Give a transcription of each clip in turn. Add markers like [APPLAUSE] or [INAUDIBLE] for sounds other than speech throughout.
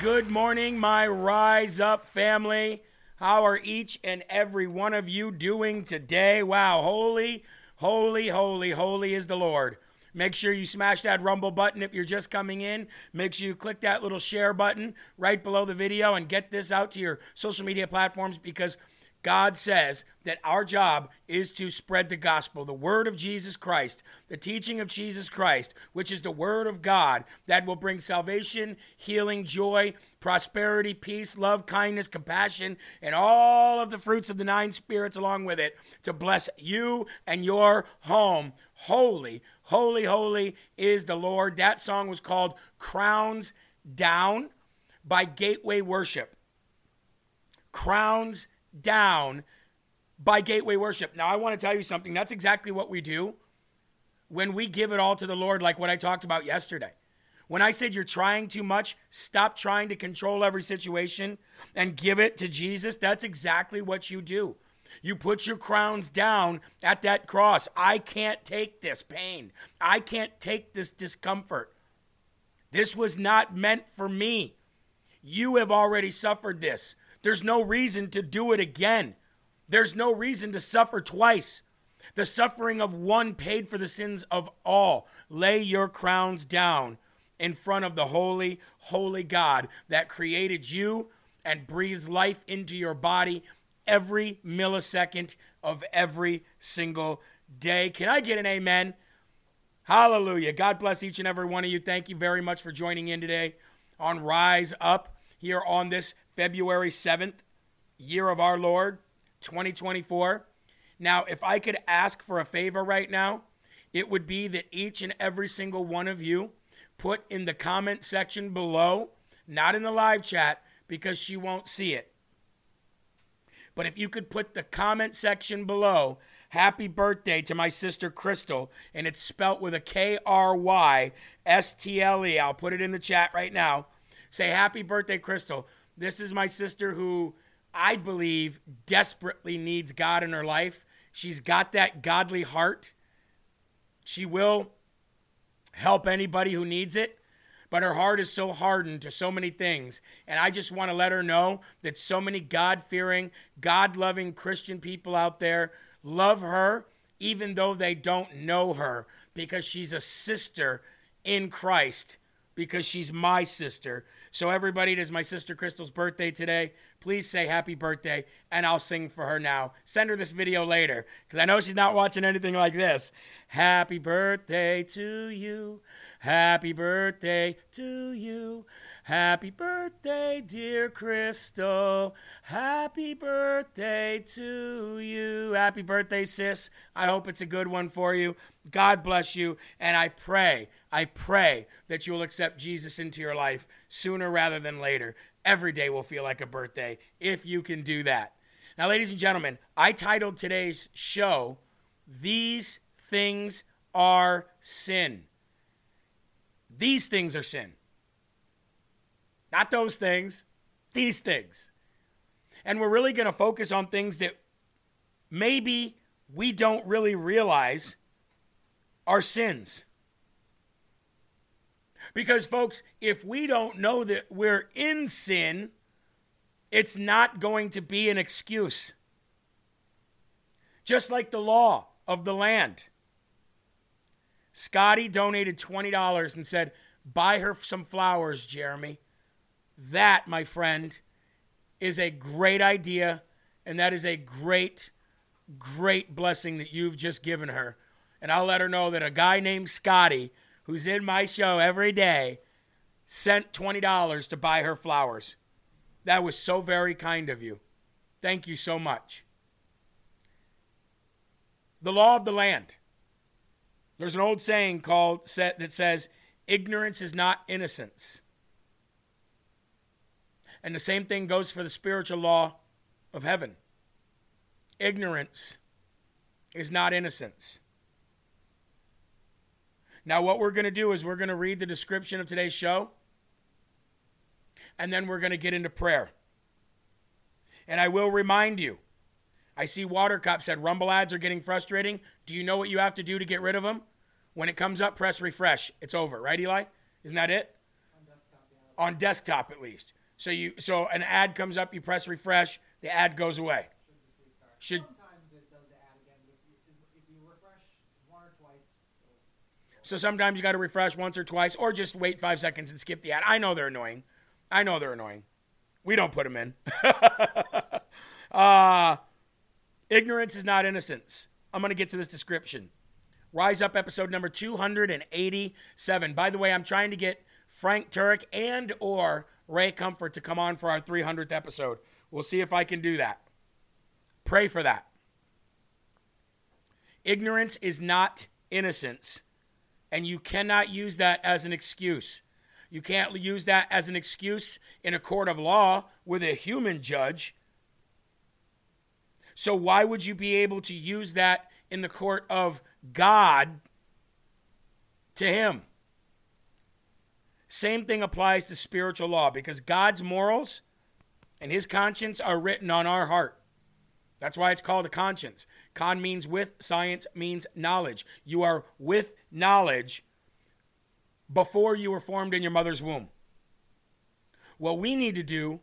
good morning, my Rise Up family. How are each and every one of you doing today? Wow, holy, holy, holy, holy is the Lord. Make sure you smash that rumble button if you're just coming in. Make sure you click that little share button right below the video and get this out to your social media platforms because God says that our job is to spread the gospel, the word of Jesus Christ, the teaching of Jesus Christ, which is the word of God that will bring salvation, healing, joy, prosperity, peace, love, kindness, compassion, and all of the fruits of the nine spirits along with it to bless you and your home. Holy, holy, holy is the Lord. That song was called Crowns Down by Gateway Worship. Crowns down by Gateway Worship. Now, I want to tell you something. That's exactly what we do when we give it all to the Lord, like what I talked about yesterday. When I said you're trying too much, stop trying to control every situation and give it to Jesus. That's exactly what you do. You put your crowns down at that cross. I can't take this pain. I can't take this discomfort. This was not meant for me. You have already suffered this. There's no reason to do it again. There's no reason to suffer twice. The suffering of one paid for the sins of all. Lay your crowns down in front of the holy, holy God that created you and breathes life into your body every millisecond of every single day. Can I get an amen? Hallelujah. God bless each and every one of you. Thank you very much for joining in today on Rise Up here on this February 7th, year of our Lord, 2024. Now, if I could ask for a favor right now, it would be that each and every single one of you put in the comment section below, not in the live chat because she won't see it. But if you could put the comment section below, happy birthday to my sister Crystal, and it's spelt with a K R Y S T L E. I'll put it in the chat right now. Say happy birthday, Crystal. This is my sister who I believe desperately needs God in her life. She's got that godly heart. She will help anybody who needs it, but her heart is so hardened to so many things. And I just want to let her know that so many God fearing, God loving Christian people out there love her, even though they don't know her, because she's a sister in Christ, because she's my sister so, everybody, it is my sister Crystal's birthday today. Please say happy birthday, and I'll sing for her now. Send her this video later, because I know she's not watching anything like this. Happy birthday to you. Happy birthday to you. Happy birthday, dear Crystal. Happy birthday to you. Happy birthday, sis. I hope it's a good one for you. God bless you. And I pray, I pray that you will accept Jesus into your life sooner rather than later. Every day will feel like a birthday if you can do that. Now, ladies and gentlemen, I titled today's show, These Things Are Sin. These things are sin. Not those things, these things. And we're really going to focus on things that maybe we don't really realize are sins. Because, folks, if we don't know that we're in sin, it's not going to be an excuse. Just like the law of the land. Scotty donated $20 and said, Buy her some flowers, Jeremy. That, my friend, is a great idea, and that is a great, great blessing that you've just given her. And I'll let her know that a guy named Scotty, who's in my show every day, sent $20 to buy her flowers. That was so very kind of you. Thank you so much. The law of the land. There's an old saying called that says, ignorance is not innocence. And the same thing goes for the spiritual law of heaven. Ignorance is not innocence. Now, what we're going to do is we're going to read the description of today's show, and then we're going to get into prayer. And I will remind you I see Watercup said Rumble ads are getting frustrating. Do you know what you have to do to get rid of them? When it comes up, press refresh. It's over, right, Eli? Isn't that it? on desktop at least. So you so an ad comes up, you press refresh, the ad goes away. Should Sometimes it does the ad again, but if you, if you refresh one or twice, it'll- so sometimes you got to refresh once or twice, or just wait five seconds and skip the ad. I know they're annoying. I know they're annoying. We don't put them in. [LAUGHS] uh, ignorance is not innocence. I'm going to get to this description. Rise Up episode number 287. By the way, I'm trying to get Frank Turek and or Ray Comfort to come on for our 300th episode. We'll see if I can do that. Pray for that. Ignorance is not innocence, and you cannot use that as an excuse. You can't use that as an excuse in a court of law with a human judge. So, why would you be able to use that in the court of God to Him? Same thing applies to spiritual law because God's morals and His conscience are written on our heart. That's why it's called a conscience. Con means with, science means knowledge. You are with knowledge before you were formed in your mother's womb. What we need to do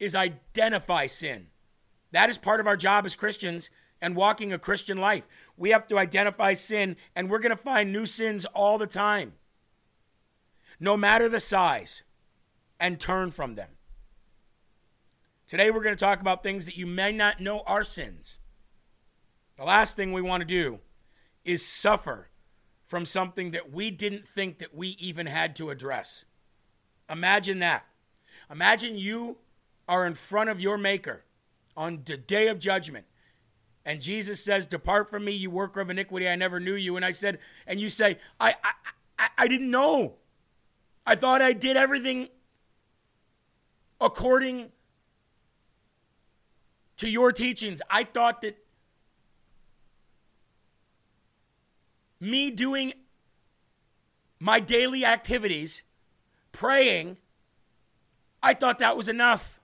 is identify sin. That is part of our job as Christians and walking a Christian life. We have to identify sin, and we're going to find new sins all the time, no matter the size, and turn from them. Today, we're going to talk about things that you may not know are sins. The last thing we want to do is suffer from something that we didn't think that we even had to address. Imagine that. Imagine you are in front of your Maker on the day of judgment. And Jesus says, Depart from me, you worker of iniquity, I never knew you. And I said, and you say, I, I, I, didn't know. I thought I did everything according to your teachings. I thought that me doing my daily activities, praying, I thought that was enough.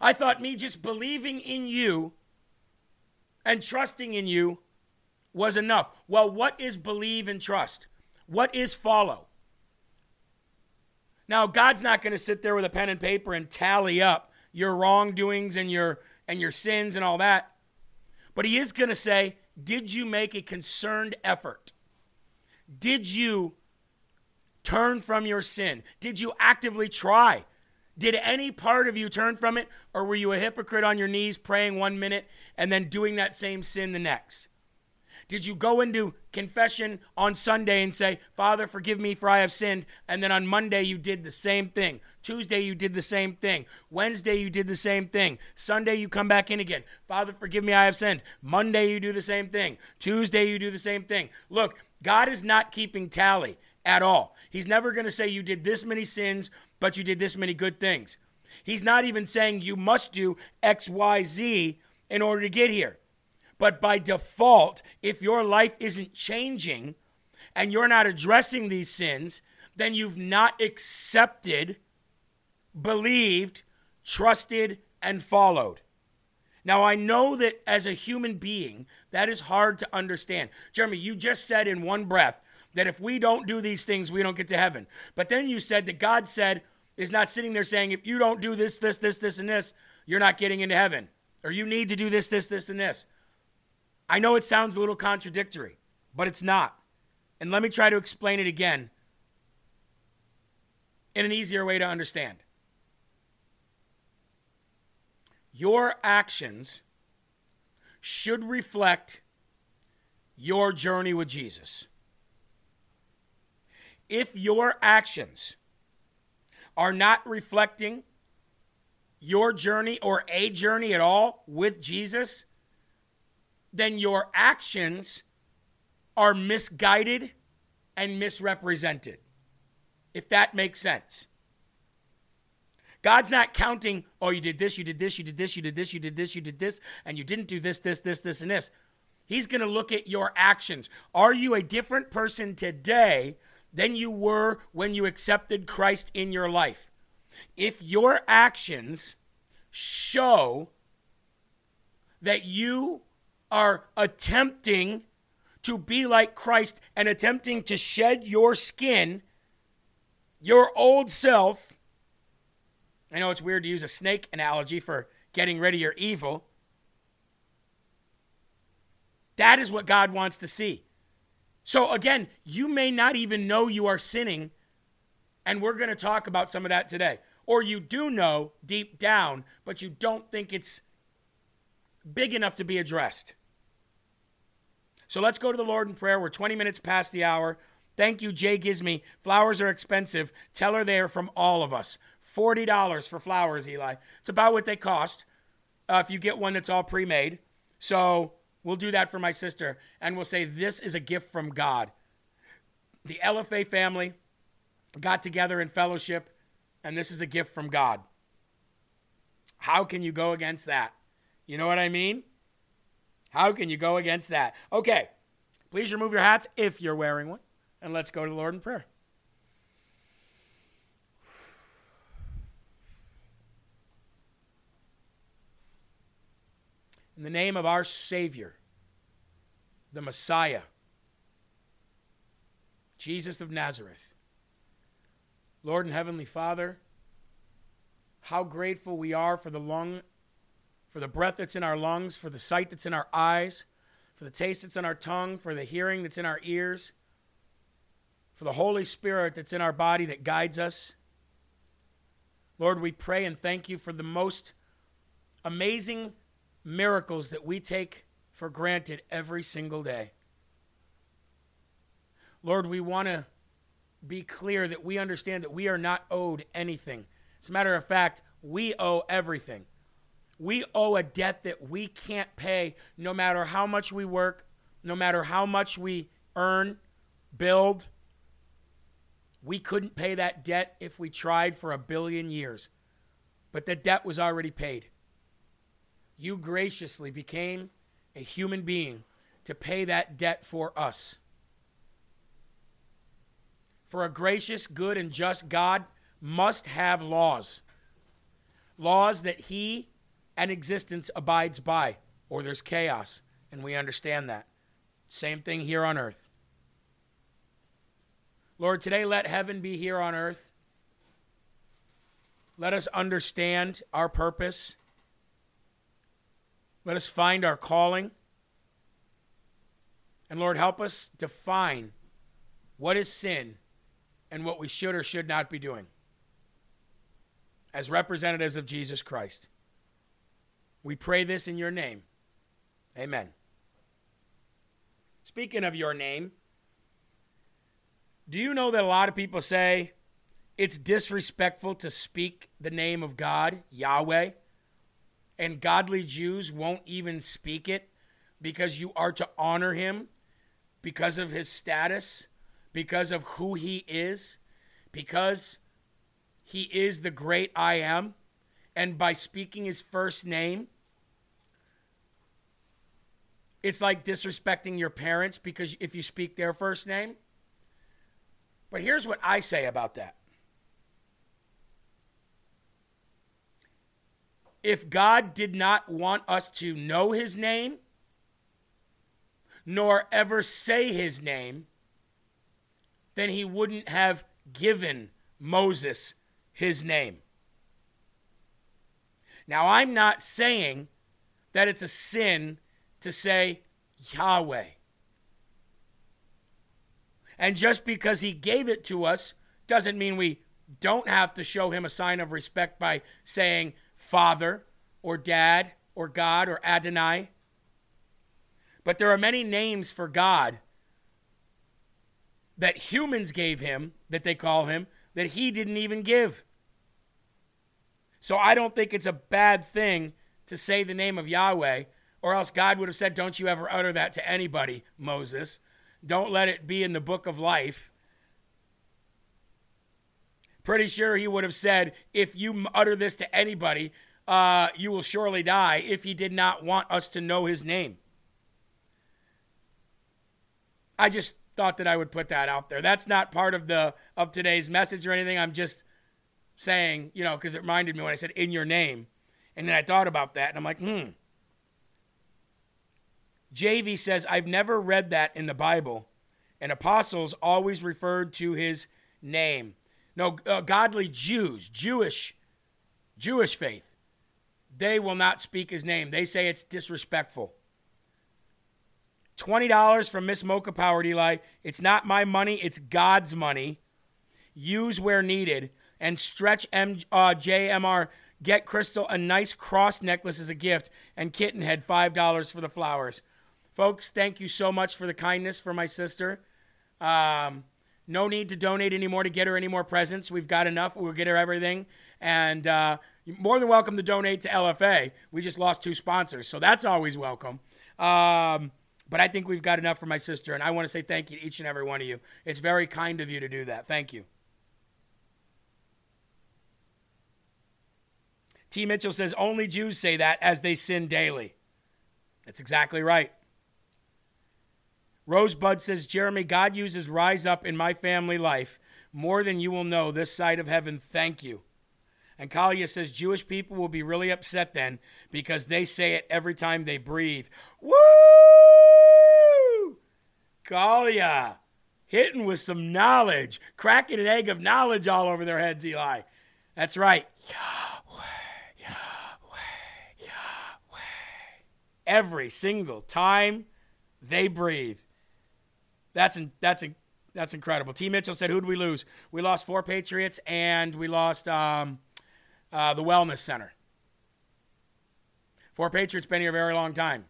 I thought me just believing in you and trusting in you was enough. Well, what is believe and trust? What is follow? Now, God's not going to sit there with a pen and paper and tally up your wrongdoings and your and your sins and all that. But he is going to say, did you make a concerned effort? Did you turn from your sin? Did you actively try? Did any part of you turn from it, or were you a hypocrite on your knees praying one minute and then doing that same sin the next? Did you go into confession on Sunday and say, Father, forgive me for I have sinned? And then on Monday, you did the same thing. Tuesday, you did the same thing. Wednesday, you did the same thing. Sunday, you come back in again. Father, forgive me, I have sinned. Monday, you do the same thing. Tuesday, you do the same thing. Look, God is not keeping tally at all. He's never going to say you did this many sins, but you did this many good things. He's not even saying you must do X, Y, Z in order to get here. But by default, if your life isn't changing and you're not addressing these sins, then you've not accepted, believed, trusted, and followed. Now, I know that as a human being, that is hard to understand. Jeremy, you just said in one breath that if we don't do these things, we don't get to heaven. But then you said that God said, is not sitting there saying, if you don't do this, this, this, this, and this, you're not getting into heaven. Or you need to do this, this, this, and this. I know it sounds a little contradictory, but it's not. And let me try to explain it again in an easier way to understand. Your actions should reflect your journey with Jesus. If your actions are not reflecting your journey or a journey at all with Jesus, then your actions are misguided and misrepresented. If that makes sense. God's not counting, oh, you did this, you did this, you did this, you did this, you did this, you did this, and you didn't do this, this, this, this, and this. He's going to look at your actions. Are you a different person today than you were when you accepted Christ in your life? If your actions show that you are attempting to be like Christ and attempting to shed your skin your old self, I know it's weird to use a snake analogy for getting rid of your evil. That is what God wants to see. So, again, you may not even know you are sinning, and we're going to talk about some of that today. Or you do know deep down, but you don't think it's big enough to be addressed. So let's go to the Lord in prayer. We're 20 minutes past the hour. Thank you, Jay Gizme. Flowers are expensive. Tell her they are from all of us. $40 for flowers, Eli. It's about what they cost uh, if you get one that's all pre made. So we'll do that for my sister. And we'll say, This is a gift from God. The LFA family got together in fellowship, and this is a gift from God. How can you go against that? You know what I mean? How can you go against that? Okay, please remove your hats if you're wearing one, and let's go to the Lord in prayer. In the name of our Savior, the Messiah, Jesus of Nazareth, Lord and Heavenly Father, how grateful we are for the lung, for the breath that's in our lungs, for the sight that's in our eyes, for the taste that's in our tongue, for the hearing that's in our ears, for the Holy Spirit that's in our body that guides us. Lord, we pray and thank you for the most amazing miracles that we take for granted every single day. Lord, we want to be clear that we understand that we are not owed anything. As a matter of fact, we owe everything. We owe a debt that we can't pay no matter how much we work, no matter how much we earn, build. We couldn't pay that debt if we tried for a billion years. But the debt was already paid. You graciously became a human being to pay that debt for us. For a gracious, good, and just God must have laws. Laws that he and existence abides by, or there's chaos, and we understand that. Same thing here on earth. Lord, today let heaven be here on earth. Let us understand our purpose. Let us find our calling. And Lord, help us define what is sin and what we should or should not be doing as representatives of Jesus Christ. We pray this in your name. Amen. Speaking of your name, do you know that a lot of people say it's disrespectful to speak the name of God, Yahweh, and godly Jews won't even speak it because you are to honor him because of his status, because of who he is, because he is the great I am, and by speaking his first name, it's like disrespecting your parents because if you speak their first name. But here's what I say about that. If God did not want us to know his name, nor ever say his name, then he wouldn't have given Moses his name. Now, I'm not saying that it's a sin to say Yahweh. And just because he gave it to us doesn't mean we don't have to show him a sign of respect by saying Father or Dad or God or Adonai. But there are many names for God that humans gave him, that they call him, that he didn't even give. So I don't think it's a bad thing to say the name of Yahweh, or else God would have said, Don't you ever utter that to anybody, Moses. Don't let it be in the book of life. Pretty sure he would have said, If you utter this to anybody, uh, you will surely die, if he did not want us to know his name. I just thought that I would put that out there. That's not part of the of today's message or anything. I'm just saying, you know, because it reminded me when I said in your name. And then I thought about that and I'm like, hmm. JV says, I've never read that in the Bible. And apostles always referred to his name. No, uh, godly Jews, Jewish, Jewish faith, they will not speak his name. They say it's disrespectful. $20 from Miss Mocha Powered Eli. It's not my money, it's God's money. Use where needed. And stretch M, uh, JMR. Get Crystal a nice cross necklace as a gift. And Kitten had $5 for the flowers. Folks, thank you so much for the kindness for my sister. Um, no need to donate anymore to get her any more presents. We've got enough. We'll get her everything. And uh, more than welcome to donate to LFA. We just lost two sponsors, so that's always welcome. Um, but I think we've got enough for my sister, and I want to say thank you to each and every one of you. It's very kind of you to do that. Thank you. T. Mitchell says only Jews say that as they sin daily. That's exactly right. Rosebud says, Jeremy, God uses rise up in my family life more than you will know this side of heaven. Thank you. And Kalia says, Jewish people will be really upset then because they say it every time they breathe. Woo! Kalia, hitting with some knowledge, cracking an egg of knowledge all over their heads, Eli. That's right. Yahweh, Yahweh, Yahweh. Every single time they breathe. That's that's that's incredible. T. Mitchell said, "Who did we lose? We lost four Patriots, and we lost um, uh, the Wellness Center. Four Patriots been here a very long time,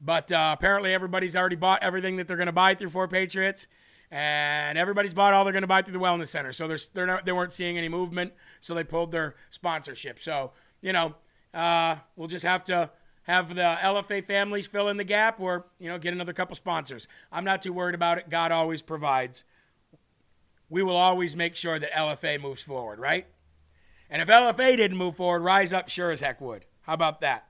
but uh, apparently everybody's already bought everything that they're going to buy through Four Patriots, and everybody's bought all they're going to buy through the Wellness Center. So they're, they're not, they weren't seeing any movement, so they pulled their sponsorship. So you know, uh, we'll just have to." Have the LFA families fill in the gap or, you know, get another couple sponsors. I'm not too worried about it. God always provides. We will always make sure that LFA moves forward, right? And if LFA didn't move forward, Rise Up sure as heck would. How about that?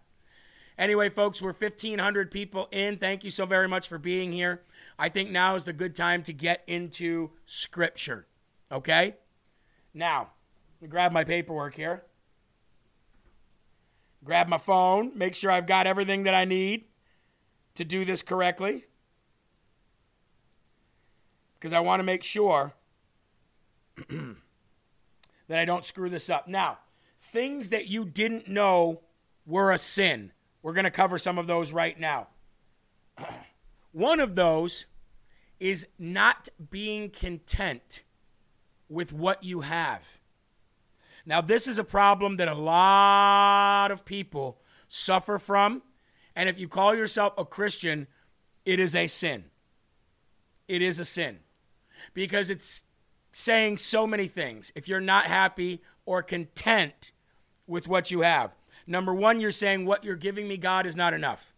Anyway, folks, we're 1,500 people in. Thank you so very much for being here. I think now is the good time to get into Scripture. Okay? Now, grab my paperwork here grab my phone, make sure I've got everything that I need to do this correctly. Because I want to make sure [CLEARS THROAT] that I don't screw this up. Now, things that you didn't know were a sin. We're going to cover some of those right now. [CLEARS THROAT] One of those is not being content with what you have. Now, this is a problem that a lot of people suffer from. And if you call yourself a Christian, it is a sin. It is a sin because it's saying so many things. If you're not happy or content with what you have, number one, you're saying what you're giving me, God, is not enough.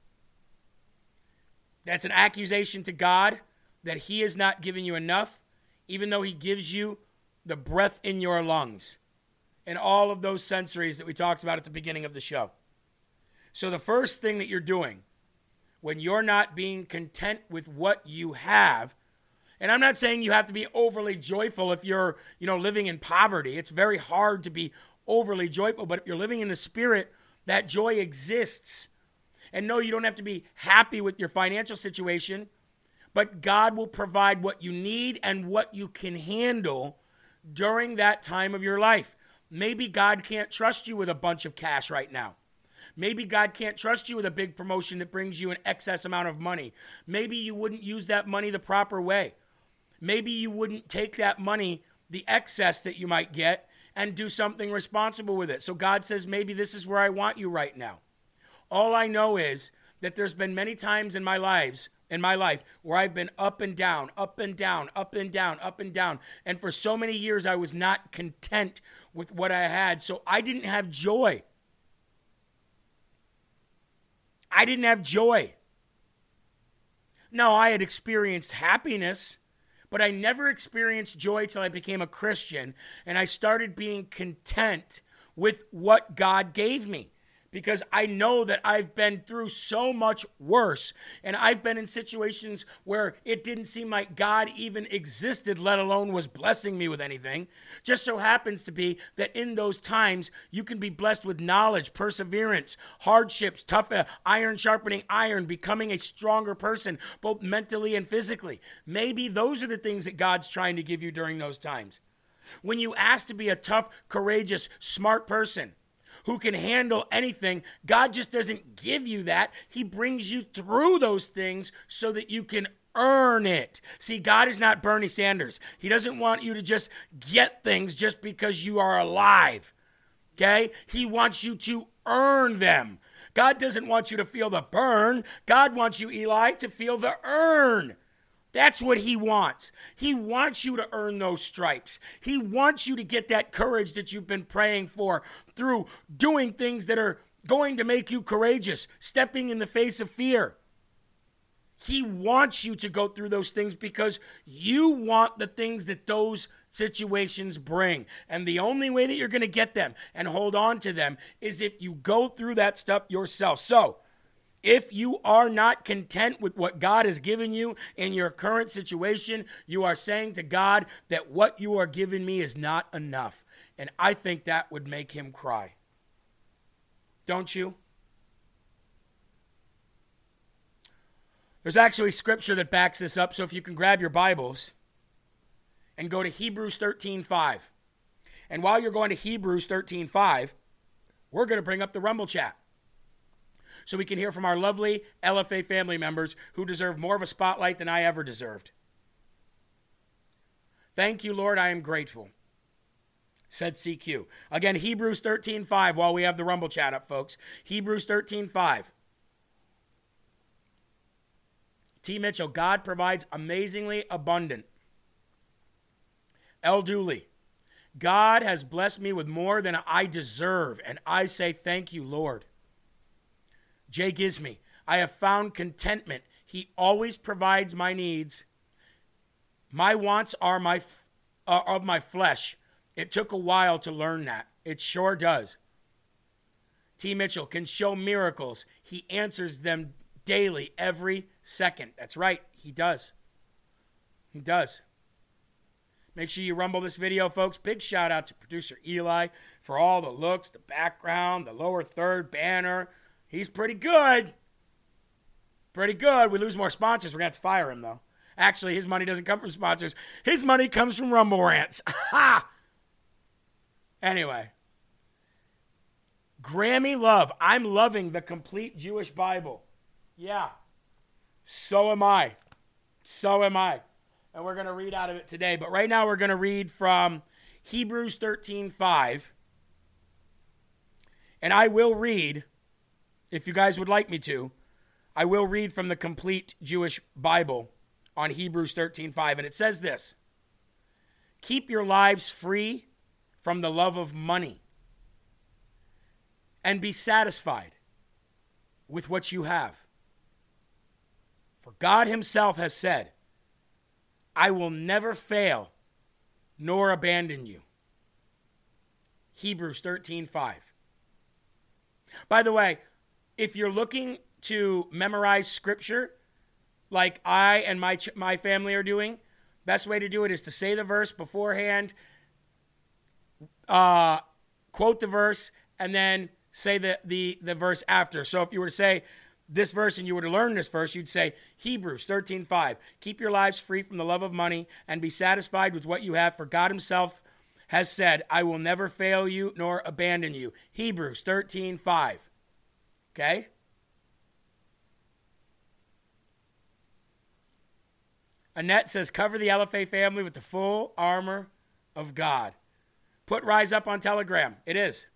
That's an accusation to God that He is not giving you enough, even though He gives you the breath in your lungs and all of those sensories that we talked about at the beginning of the show. So, the first thing that you're doing when you're not being content with what you have, and I'm not saying you have to be overly joyful if you're, you know, living in poverty. It's very hard to be overly joyful, but if you're living in the spirit, that joy exists. And no, you don't have to be happy with your financial situation, but God will provide what you need and what you can handle during that time of your life. Maybe God can't trust you with a bunch of cash right now. Maybe God can't trust you with a big promotion that brings you an excess amount of money. Maybe you wouldn't use that money the proper way. Maybe you wouldn't take that money, the excess that you might get, and do something responsible with it. So God says, maybe this is where I want you right now. All I know is that there's been many times in my lives in my life where I've been up and down, up and down, up and down, up and down. And for so many years, I was not content with what I had. So I didn't have joy. I didn't have joy. No, I had experienced happiness, but I never experienced joy till I became a Christian and I started being content with what God gave me because I know that I've been through so much worse. And I've been in situations where it didn't seem like God even existed, let alone was blessing me with anything. Just so happens to be that in those times, you can be blessed with knowledge, perseverance, hardships, tough, uh, iron sharpening iron, becoming a stronger person, both mentally and physically. Maybe those are the things that God's trying to give you during those times. When you ask to be a tough, courageous, smart person who can handle anything, God just doesn't give you that. He brings you through those things so that you can earn it. See, God is not Bernie Sanders. He doesn't want you to just get things just because you are alive. Okay? He wants you to earn them. God doesn't want you to feel the burn. God wants you, Eli, to feel the earn. That's what he wants. He wants you to earn those stripes. He wants you to get that courage that you've been praying for through doing things that are going to make you courageous, stepping in the face of fear. He wants you to go through those things because you want the things that those situations bring. And the only way that you're going to get them and hold on to them is if you go through that stuff yourself. So, if you are not content with what God has given you in your current situation, you are saying to God that what you are giving me is not enough. And I think that would make him cry. Don't you? There's actually scripture that backs this up, so if you can grab your Bibles and go to Hebrews 13:5. And while you're going to Hebrews 13:5, we're going to bring up the Rumble chat. So we can hear from our lovely LFA family members who deserve more of a spotlight than I ever deserved. Thank you, Lord, I am grateful. Said CQ. Again, Hebrews 13:5 while we have the Rumble chat up, folks. Hebrews 13:5. T. Mitchell, God provides amazingly abundant. L. Dooley, God has blessed me with more than I deserve, and I say thank you, Lord. Jay Gizme, I have found contentment. He always provides my needs. My wants are my uh, of my flesh. It took a while to learn that. It sure does. T. Mitchell can show miracles. He answers them daily, every second. That's right, he does. He does. Make sure you rumble this video, folks. Big shout out to producer Eli for all the looks, the background, the lower third banner. He's pretty good. Pretty good. We lose more sponsors. We're going to have to fire him, though. Actually, his money doesn't come from sponsors, his money comes from Rumble Rants. [LAUGHS] Ha! Anyway. Grammy Love. I'm loving the complete Jewish Bible. Yeah. So am I. So am I. And we're going to read out of it today. But right now we're going to read from Hebrews 13 5. And I will read, if you guys would like me to, I will read from the complete Jewish Bible on Hebrews 13:5 And it says this Keep your lives free from the love of money and be satisfied with what you have for God Himself has said, I will never fail nor abandon you. Hebrews 13:5. By the way, if you're looking to memorize scripture, like I and my, my family are doing, best way to do it is to say the verse beforehand, uh, quote the verse, and then say the, the, the verse after. So if you were to say, this verse and you were to learn this verse, you'd say Hebrews 13:5, keep your lives free from the love of money and be satisfied with what you have for God himself has said, I will never fail you nor abandon you. Hebrews 13:5. Okay? Annette says, cover the LFA family with the full armor of God. Put Rise up on Telegram. It is.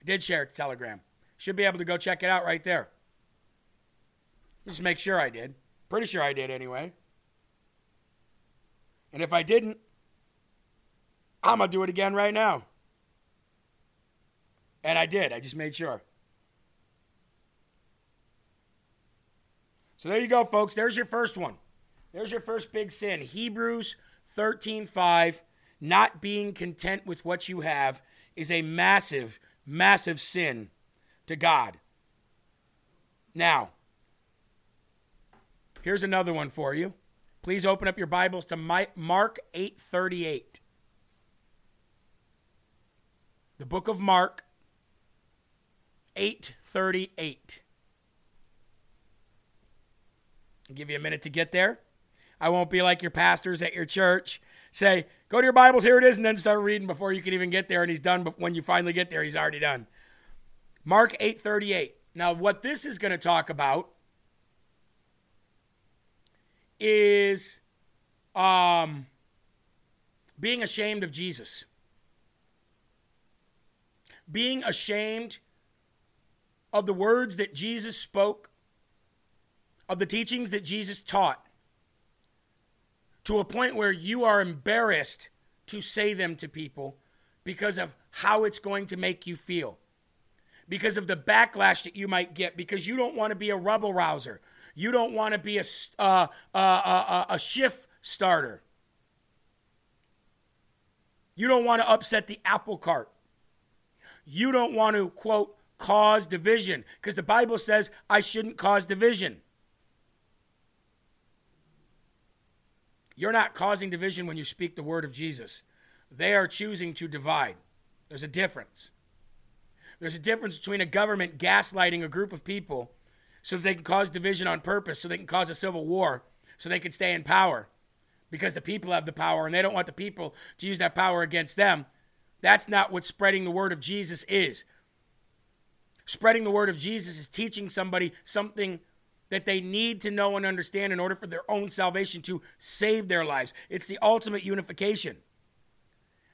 I did share it to Telegram. Should be able to go check it out right there. Just make sure I did. Pretty sure I did anyway. And if I didn't, I'm going to do it again right now. And I did. I just made sure. So there you go, folks. There's your first one. There's your first big sin. Hebrews 13:5, not being content with what you have is a massive, massive sin to God. Now, Here's another one for you. Please open up your Bibles to Mark 8:38. The book of Mark 8:38. I'll give you a minute to get there. I won't be like your pastors at your church say, go to your Bibles, here it is, and then start reading before you can even get there. And he's done, but when you finally get there, he's already done. Mark 8:38. Now, what this is going to talk about is um, being ashamed of Jesus. Being ashamed of the words that Jesus spoke, of the teachings that Jesus taught, to a point where you are embarrassed to say them to people because of how it's going to make you feel, because of the backlash that you might get, because you don't want to be a rebel rouser. You don't want to be a, uh, uh, uh, a shift starter. You don't want to upset the apple cart. You don't want to, quote, cause division because the Bible says I shouldn't cause division. You're not causing division when you speak the word of Jesus. They are choosing to divide. There's a difference. There's a difference between a government gaslighting a group of people so that they can cause division on purpose, so they can cause a civil war, so they can stay in power because the people have the power and they don't want the people to use that power against them. That's not what spreading the word of Jesus is. Spreading the word of Jesus is teaching somebody something that they need to know and understand in order for their own salvation to save their lives. It's the ultimate unification.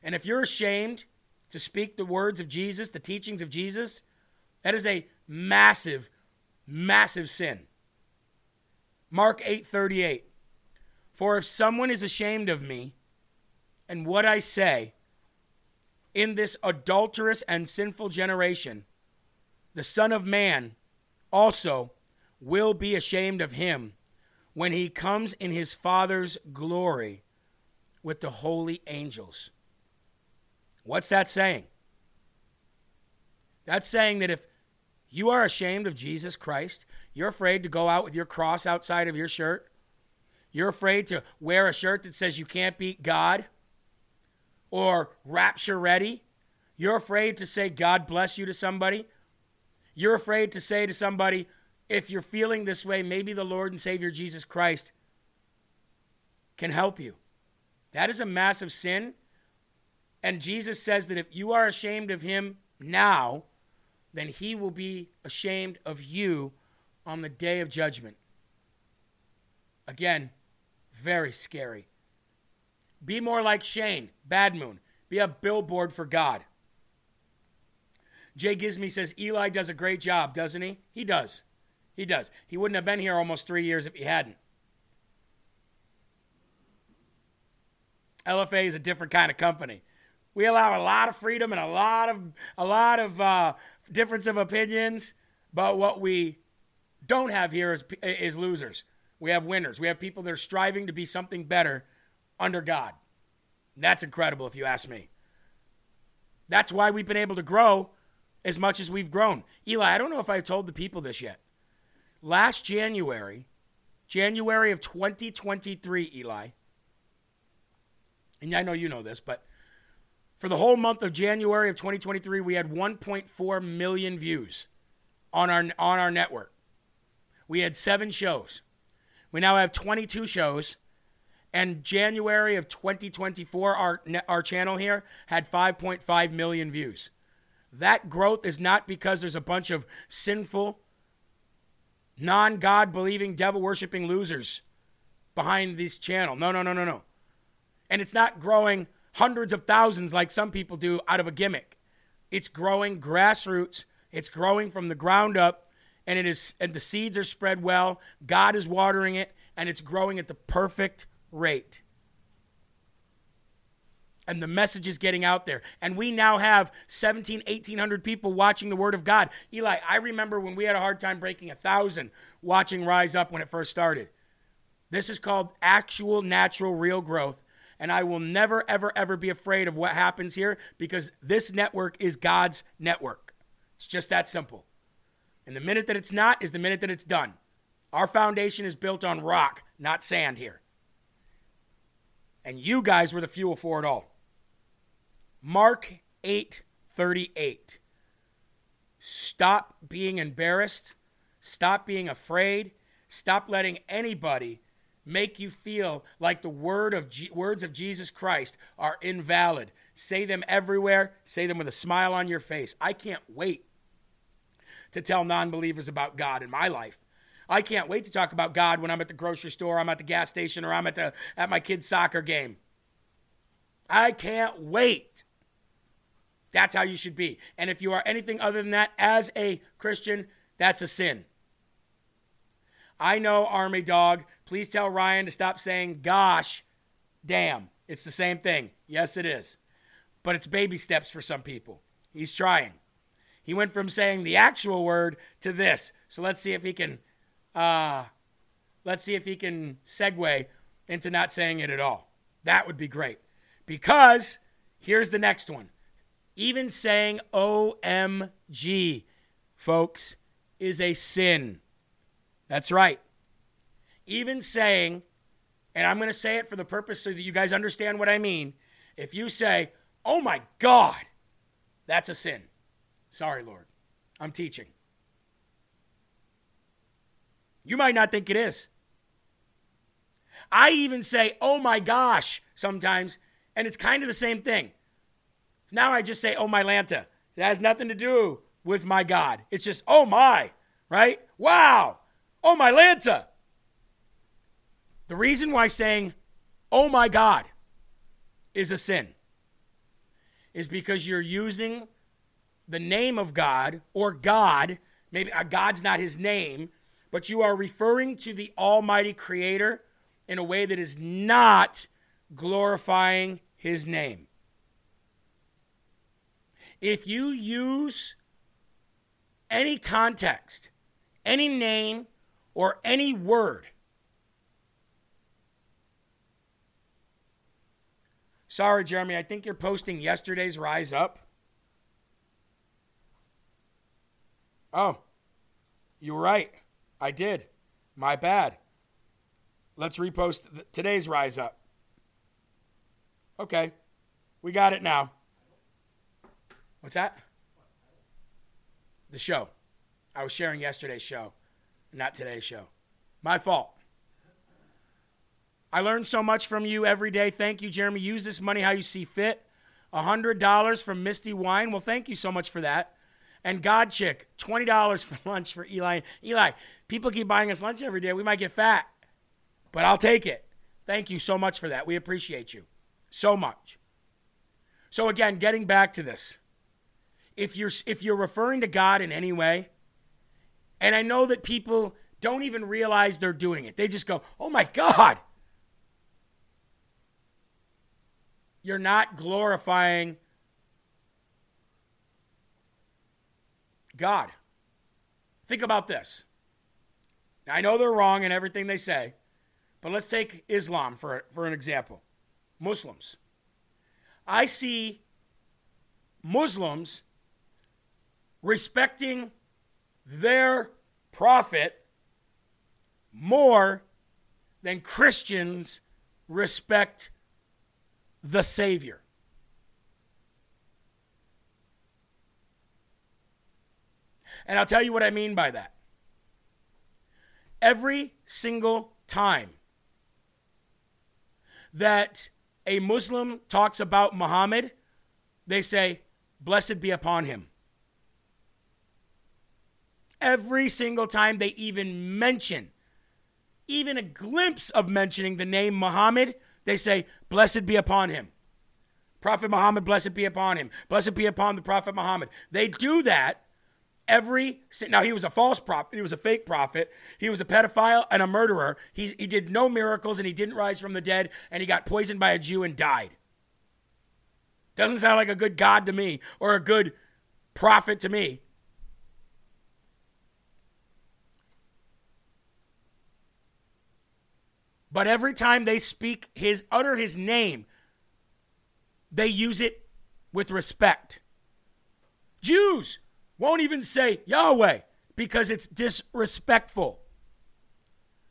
And if you're ashamed to speak the words of Jesus, the teachings of Jesus, that is a massive, massive sin. Mark 8:38 For if someone is ashamed of me and what I say in this adulterous and sinful generation, the Son of Man also will be ashamed of him when he comes in his Father's glory with the holy angels. What's that saying? That's saying that if you are ashamed of Jesus Christ, you're afraid to go out with your cross outside of your shirt, you're afraid to wear a shirt that says you can't beat God or rapture ready, you're afraid to say God bless you to somebody you're afraid to say to somebody, if you're feeling this way, maybe the Lord and Savior Jesus Christ can help you. That is a massive sin. And Jesus says that if you are ashamed of him now, then he will be ashamed of you on the day of judgment. Again, very scary. Be more like Shane, Bad Moon. Be a billboard for God. Jay Gizme says Eli does a great job, doesn't he? He does. He does. He wouldn't have been here almost three years if he hadn't. LFA is a different kind of company. We allow a lot of freedom and a lot of a lot of uh, difference of opinions, but what we don't have here is is losers. We have winners. We have people that are striving to be something better under God. That's incredible, if you ask me. That's why we've been able to grow as much as we've grown. Eli, I don't know if I've told the people this yet. Last January, January of 2023, Eli, and I know you know this, but for the whole month of January of 2023, we had 1.4 million views on our on our network. We had seven shows. We now have 22 shows. And January of 2024, our, our channel here had 5.5 million views. That growth is not because there's a bunch of sinful, non God believing, devil worshiping losers behind this channel. No, no, no, no, no. And it's not growing hundreds of thousands like some people do out of a gimmick. It's growing grassroots, it's growing from the ground up, and it is and the seeds are spread well. God is watering it, and it's growing at the perfect rate and the message is getting out there. And we now have 17, 1800 people watching the Word of God. Eli, I remember when we had a hard time breaking a thousand watching Rise Up when it first started. This is called actual, natural, real growth. And I will never, ever, ever be afraid of what happens here because this network is God's network. It's just that simple. And the minute that it's not is the minute that it's done. Our foundation is built on rock, not sand here. And you guys were the fuel for it all. Mark 8:38. Stop being embarrassed. Stop being afraid. Stop letting anybody make you feel like the word of G- words of Jesus Christ are invalid. Say them everywhere, say them with a smile on your face. I can't wait to tell non-believers about God in my life. I can't wait to talk about God when I'm at the grocery store, I'm at the gas station, or I'm at the at my kid's soccer game. I can't wait. That's how you should be. And if you are anything other than that as a Christian, that's a sin. I know, Army Dog. Please tell Ryan to stop saying, gosh, damn. It's the same thing. Yes, it is. But it's baby steps for some people. He's trying. He went from saying the actual word to this. So let's see if he can uh, let's see if he can segue into not saying it at all. That would be great. Because here's the next one. Even saying OMG, folks, is a sin. That's right. Even saying, and I'm going to say it for the purpose so that you guys understand what I mean. If you say, oh my God, that's a sin. Sorry, Lord. I'm teaching. You might not think it is. I even say, oh my gosh, sometimes, and it's kind of the same thing. Now I just say, oh my Lanta. It has nothing to do with my God. It's just, oh my, right? Wow. Oh my Lanta. The reason why saying, oh my God, is a sin is because you're using the name of God or God. Maybe uh, God's not his name, but you are referring to the Almighty Creator in a way that is not glorifying his name. If you use any context, any name, or any word, sorry, Jeremy, I think you're posting yesterday's Rise Up. Oh, you're right. I did. My bad. Let's repost th- today's Rise Up. Okay. We got it now. What's that? The show. I was sharing yesterday's show, not today's show. My fault. I learned so much from you every day. Thank you, Jeremy. Use this money how you see fit. $100 from Misty Wine. Well, thank you so much for that. And God Chick, $20 for lunch for Eli. Eli, people keep buying us lunch every day. We might get fat, but I'll take it. Thank you so much for that. We appreciate you so much. So again, getting back to this. If you're if you're referring to God in any way, and I know that people don't even realize they're doing it. They just go, "Oh my god." You're not glorifying God. Think about this. Now, I know they're wrong in everything they say, but let's take Islam for, for an example. Muslims. I see Muslims respecting their prophet more than Christians respect the Savior. And I'll tell you what I mean by that. Every single time that a Muslim talks about Muhammad, they say, Blessed be upon him. Every single time they even mention, even a glimpse of mentioning the name Muhammad, they say, Blessed be upon him. Prophet Muhammad, blessed be upon him. Blessed be upon the Prophet Muhammad. They do that every now he was a false prophet he was a fake prophet he was a pedophile and a murderer he, he did no miracles and he didn't rise from the dead and he got poisoned by a jew and died doesn't sound like a good god to me or a good prophet to me but every time they speak his utter his name they use it with respect jews won't even say Yahweh because it's disrespectful.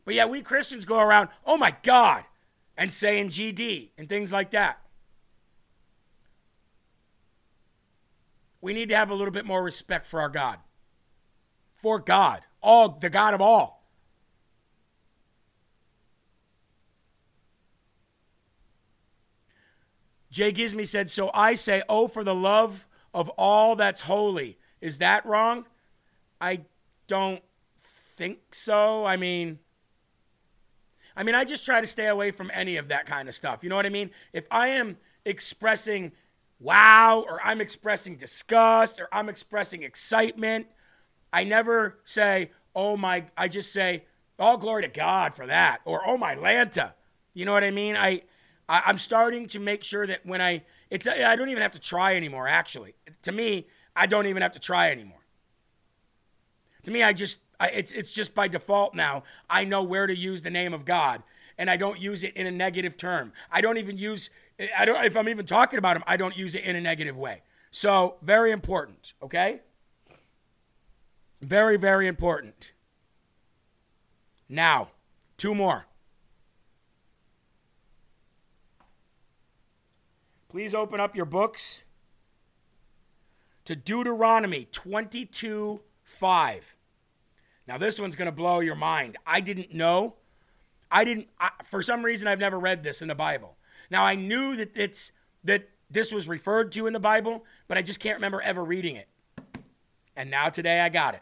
But yeah, we Christians go around, oh my God, and saying GD and things like that. We need to have a little bit more respect for our God. For God, all the God of all. Jay Gizme said, So I say, Oh, for the love of all that's holy. Is that wrong? I don't think so. I mean, I mean, I just try to stay away from any of that kind of stuff. You know what I mean? If I am expressing wow, or I'm expressing disgust, or I'm expressing excitement, I never say, oh my, I just say, all glory to God for that, or oh my Lanta. You know what I mean? I, I I'm starting to make sure that when I, it's, I don't even have to try anymore, actually. To me, I don't even have to try anymore. To me, I just, I, it's, it's just by default now. I know where to use the name of God, and I don't use it in a negative term. I don't even use I don't if I'm even talking about him, I don't use it in a negative way. So, very important, okay? Very, very important. Now, two more. Please open up your books to Deuteronomy 22 5. Now, this one's going to blow your mind. I didn't know. I didn't, I, for some reason, I've never read this in the Bible. Now I knew that it's that this was referred to in the Bible, but I just can't remember ever reading it. And now today I got it.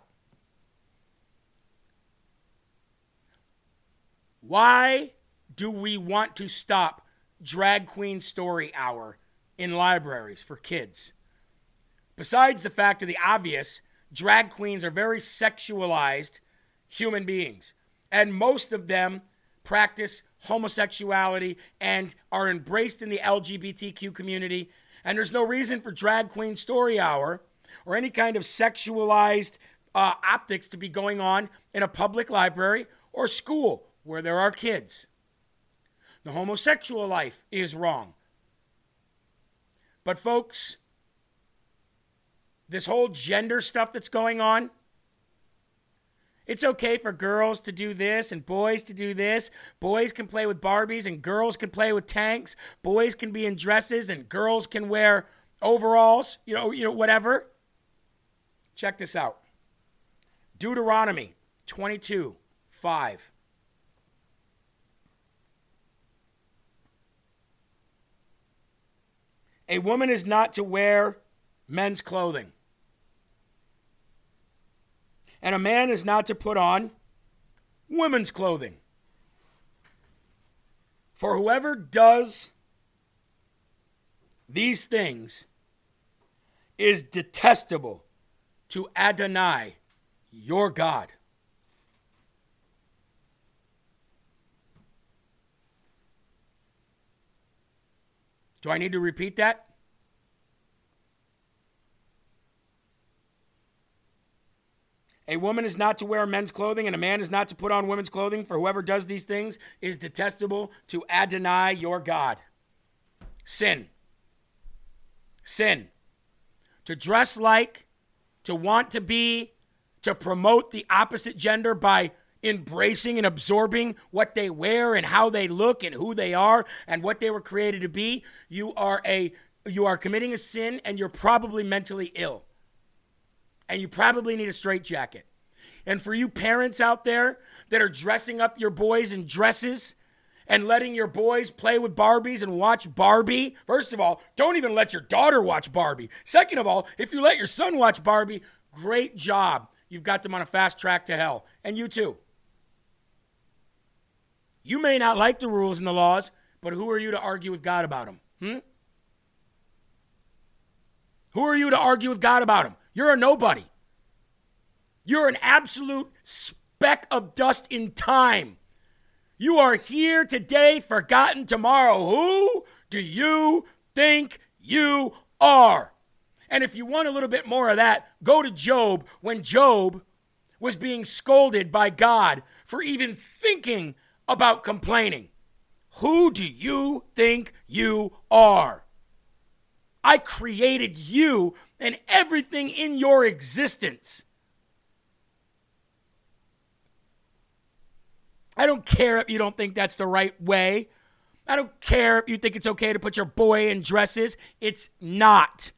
Why do we want to stop drag queen story hour in libraries for kids? Besides the fact of the obvious, drag queens are very sexualized human beings, and most of them practice homosexuality and are embraced in the LGBTQ community. And there's no reason for Drag Queen Story Hour or any kind of sexualized uh, optics to be going on in a public library or school where there are kids. The homosexual life is wrong. But, folks, this whole gender stuff that's going on, it's okay for girls to do this and boys to do this. Boys can play with Barbies and girls can play with tanks. Boys can be in dresses and girls can wear overalls, you know, you know whatever. Check this out. Deuteronomy 22 5. A woman is not to wear men's clothing. And a man is not to put on women's clothing. For whoever does these things is detestable to Adonai, your God. Do I need to repeat that? A woman is not to wear men's clothing, and a man is not to put on women's clothing, for whoever does these things is detestable to Adonai your God. Sin. Sin. To dress like, to want to be, to promote the opposite gender by embracing and absorbing what they wear and how they look and who they are and what they were created to be, you are a you are committing a sin and you're probably mentally ill and you probably need a straitjacket. And for you parents out there that are dressing up your boys in dresses and letting your boys play with Barbies and watch Barbie, first of all, don't even let your daughter watch Barbie. Second of all, if you let your son watch Barbie, great job. You've got them on a fast track to hell. And you too. You may not like the rules and the laws, but who are you to argue with God about them? Hmm? Who are you to argue with God about them? You're a nobody. You're an absolute speck of dust in time. You are here today, forgotten tomorrow. Who do you think you are? And if you want a little bit more of that, go to Job when Job was being scolded by God for even thinking about complaining. Who do you think you are? I created you and everything in your existence. I don't care if you don't think that's the right way. I don't care if you think it's okay to put your boy in dresses. It's not.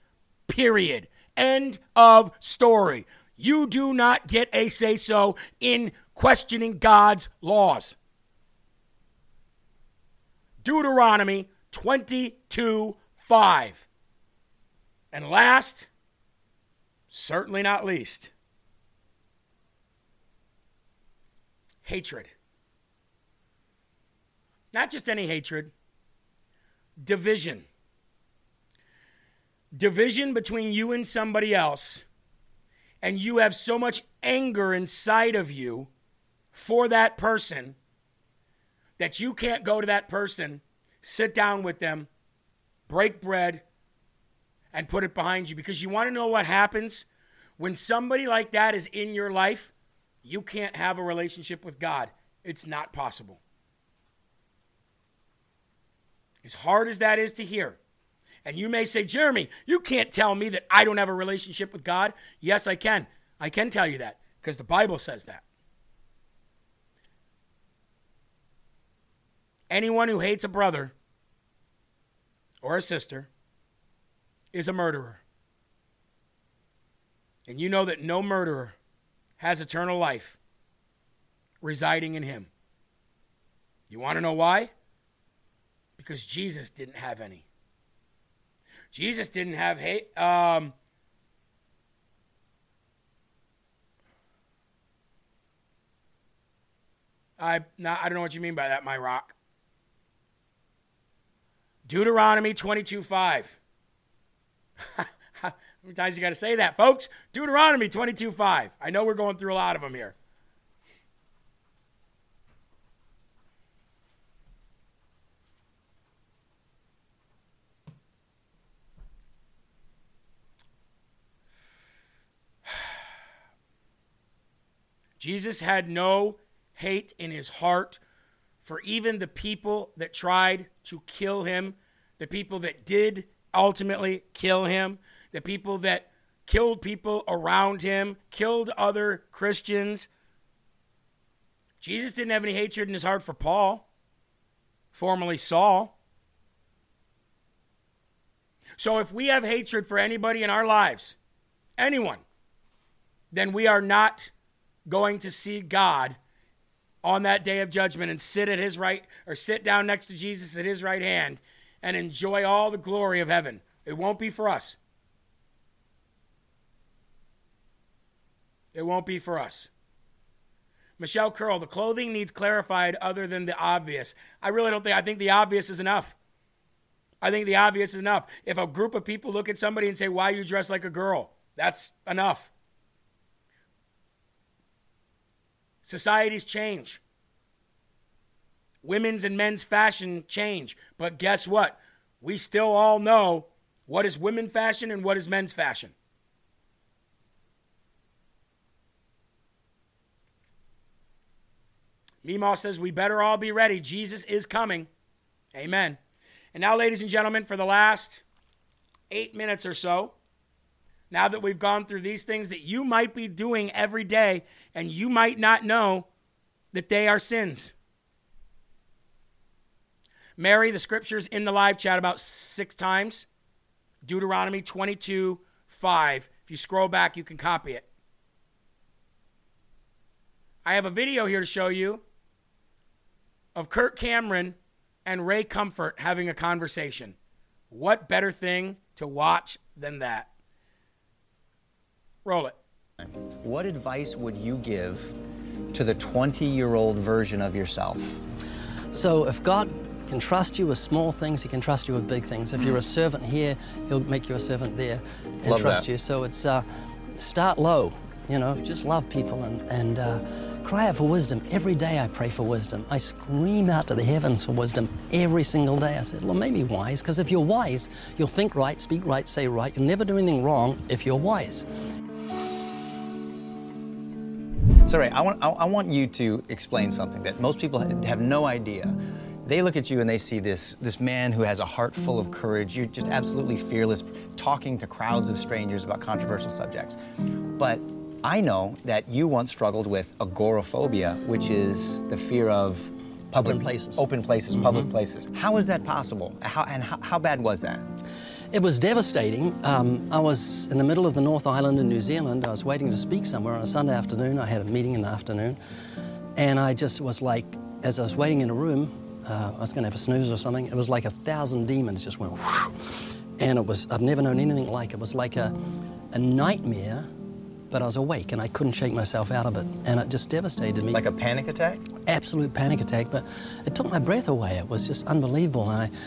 Period. End of story. You do not get a say so in questioning God's laws. Deuteronomy 22 five. And last, certainly not least, hatred. Not just any hatred, division. Division between you and somebody else, and you have so much anger inside of you for that person that you can't go to that person, sit down with them, break bread, and put it behind you. Because you want to know what happens when somebody like that is in your life? You can't have a relationship with God. It's not possible. As hard as that is to hear. And you may say, Jeremy, you can't tell me that I don't have a relationship with God. Yes, I can. I can tell you that because the Bible says that. Anyone who hates a brother or a sister is a murderer. And you know that no murderer has eternal life residing in him. You want to know why? Because Jesus didn't have any. Jesus didn't have hate. Um, I not, I don't know what you mean by that, my rock. Deuteronomy 22 5. [LAUGHS] How many times you got to say that, folks? Deuteronomy 22 5. I know we're going through a lot of them here. [SIGHS] Jesus had no hate in his heart for even the people that tried to kill him, the people that did ultimately kill him, the people that killed people around him, killed other Christians. Jesus didn't have any hatred in his heart for Paul, formerly Saul. So if we have hatred for anybody in our lives, anyone, then we are not going to see God on that day of judgment and sit at his right or sit down next to Jesus at his right hand and enjoy all the glory of heaven. It won't be for us. It won't be for us. Michelle Curl, the clothing needs clarified other than the obvious. I really don't think, I think the obvious is enough. I think the obvious is enough. If a group of people look at somebody and say, Why you dress like a girl? That's enough. Societies change. Women's and men's fashion change. But guess what? We still all know what is women fashion and what is men's fashion. Meemaw says, We better all be ready. Jesus is coming. Amen. And now, ladies and gentlemen, for the last eight minutes or so, now that we've gone through these things that you might be doing every day and you might not know that they are sins. Mary, the scriptures in the live chat about six times. Deuteronomy 22 5. If you scroll back, you can copy it. I have a video here to show you of Kirk Cameron and Ray Comfort having a conversation. What better thing to watch than that? Roll it. What advice would you give to the 20 year old version of yourself? So if God can trust you with small things, He can trust you with big things. If you're a servant here, He'll make you a servant there and Love trust that. you. So it's uh, start low, you know, just love people and, and uh, cry out for wisdom. Every day I pray for wisdom. I scream out to the heavens for wisdom every single day. I said, Lord, make me wise, because if you're wise, you'll think right, speak right, say right. You'll never do anything wrong if you're wise. So, Ray, I want, I, I want you to explain something that most people have no idea. They look at you and they see this, this man who has a heart full of courage. You're just absolutely fearless, talking to crowds of strangers about controversial subjects. But I know that you once struggled with agoraphobia, which is the fear of public Open places. Open places, public mm-hmm. places. How is that possible? How, and how, how bad was that? It was devastating. Um, I was in the middle of the North Island in New Zealand. I was waiting to speak somewhere on a Sunday afternoon. I had a meeting in the afternoon. And I just was like, as I was waiting in a room, uh, I was going to have a snooze or something. It was like a thousand demons just went whoosh. and it was I've never known anything like it. It was like a, a nightmare, but I was awake and I couldn't shake myself out of it, and it just devastated me. Like a panic attack? absolute panic attack, but it took my breath away. It was just unbelievable. And, I,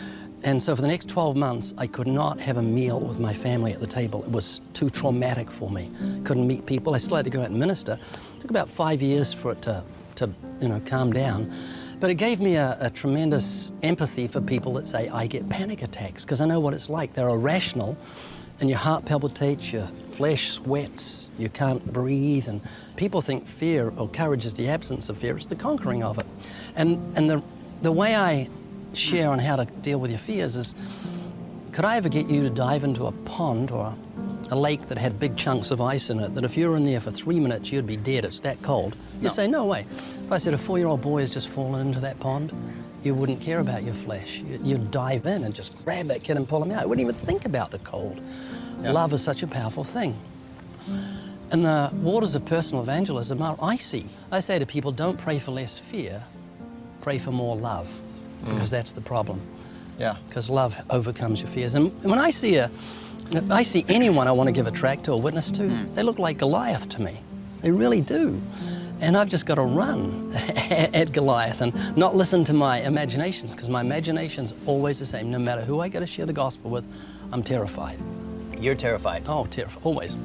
and so for the next 12 months, I could not have a meal with my family at the table. It was too traumatic for me. Couldn't meet people. I still had to go out and minister. It took about five years for it to, to you know, calm down. But it gave me a, a tremendous empathy for people that say, I get panic attacks, because I know what it's like. They're irrational, and your heart palpitates, your flesh sweats, you can't breathe, and people think fear or courage is the absence of fear, it's the conquering of it. And, and the, the way I share on how to deal with your fears is could I ever get you to dive into a pond or a lake that had big chunks of ice in it, that if you were in there for three minutes, you'd be dead, it's that cold? You say, no way. If I said a four year old boy has just fallen into that pond, you wouldn't care about your flesh. You- You'd dive in and just grab that kid and pull him out. You wouldn't even think about the cold. Love is such a powerful thing. And the waters of personal evangelism are icy. I say to people, don't pray for less fear, pray for more love, because that's the problem. Yeah. Because love overcomes your fears. And when I see a, I see anyone I want to give a track to, a witness to, hmm. they look like Goliath to me. They really do. And I've just got to run [LAUGHS] at Goliath and not listen to my imaginations, because my imagination's always the same. No matter who I got to share the gospel with, I'm terrified. You're terrified. Oh, terrified, always.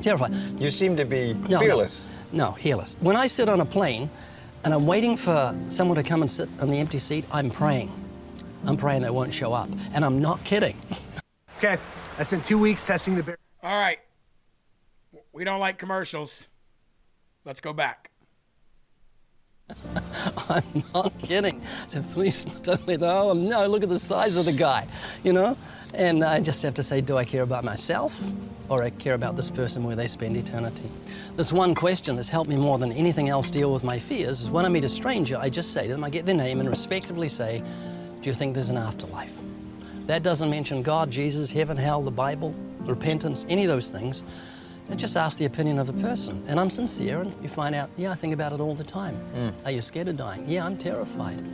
Terrified. You seem to be No, fearless. No, no, fearless. When I sit on a plane and I'm waiting for someone to come and sit on the empty seat, I'm praying. I'm praying they won't show up. And I'm not kidding. Okay, I spent two weeks testing the bear. All right. We don't like commercials. Let's go back. [LAUGHS] I'm not kidding. I said, please don't let oh no, look at the size of the guy, you know? And I just have to say, do I care about myself or I care about this person where they spend eternity? This one question that's helped me more than anything else deal with my fears is when I meet a stranger, I just say to them, I get their name and respectively say, do you think there's an afterlife? That doesn't mention God, Jesus, heaven, hell, the Bible, repentance, any of those things. It just ask the opinion of the person. And I'm sincere, and you find out, yeah, I think about it all the time. Mm. Are you scared of dying? Yeah, I'm terrified.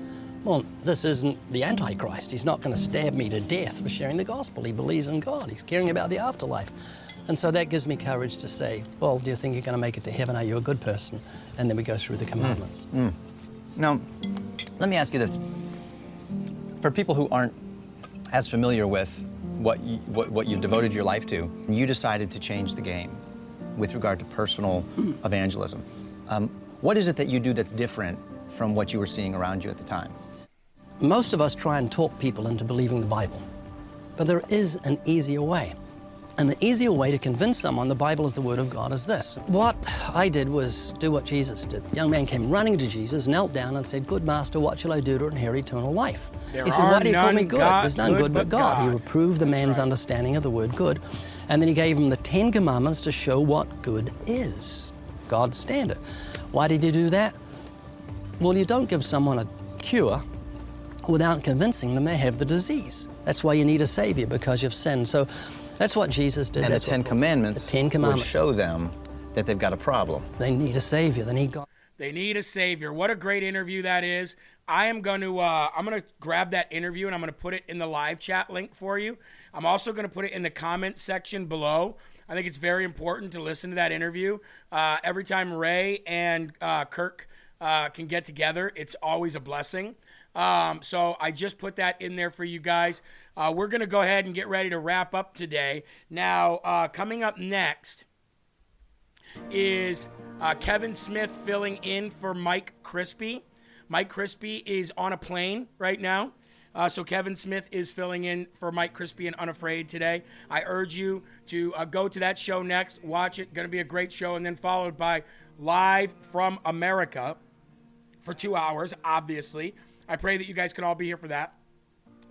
Well, this isn't the Antichrist. He's not going to stab me to death for sharing the gospel. He believes in God, he's caring about the afterlife. And so that gives me courage to say, well, do you think you're going to make it to heaven? Are you a good person? And then we go through the mm. commandments. Mm. Now, let me ask you this. For people who aren't as familiar with what, you, what, what you've devoted your life to, you decided to change the game with regard to personal evangelism. Um, what is it that you do that's different from what you were seeing around you at the time? Most of us try and talk people into believing the Bible, but there is an easier way. And the easier way to convince someone the Bible is the Word of God is this. What I did was do what Jesus did. The young man came running to Jesus, knelt down, and said, Good master, what shall I do to inherit eternal life? There he said, Why do you call me good? God- There's none good good, but but God. He reproved the That's man's right. understanding of the word good. And then he gave him the Ten Commandments to show what good is God's standard. Why did he do that? Well, you don't give someone a cure without convincing them they have the disease. That's why you need a savior because you've sinned. So that's what Jesus did. And the Ten Commandments, The Ten would Commandments. show them that they've got a problem. They need a savior. They need God. They need a savior. What a great interview that is. I am going to uh, I'm going to grab that interview and I'm going to put it in the live chat link for you. I'm also going to put it in the comment section below. I think it's very important to listen to that interview. Uh, every time Ray and uh, Kirk uh, can get together, it's always a blessing. Um, so I just put that in there for you guys. Uh, we're going to go ahead and get ready to wrap up today. Now, uh, coming up next is uh, Kevin Smith filling in for Mike Crispy. Mike Crispy is on a plane right now. Uh, so Kevin Smith is filling in for Mike Crispi and Unafraid today. I urge you to uh, go to that show next, watch it. Going to be a great show, and then followed by Live from America for two hours, obviously. I pray that you guys can all be here for that.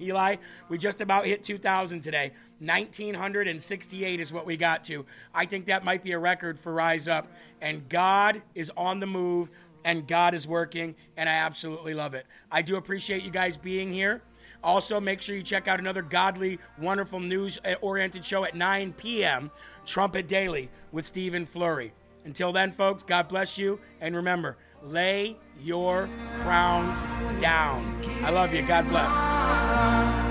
Eli, we just about hit 2,000 today. 1,968 is what we got to. I think that might be a record for Rise Up. And God is on the move, and God is working, and I absolutely love it. I do appreciate you guys being here. Also, make sure you check out another godly, wonderful, news oriented show at 9 p.m. Trumpet Daily with Stephen Flurry. Until then, folks, God bless you. And remember, lay your crowns down. I love you. God bless.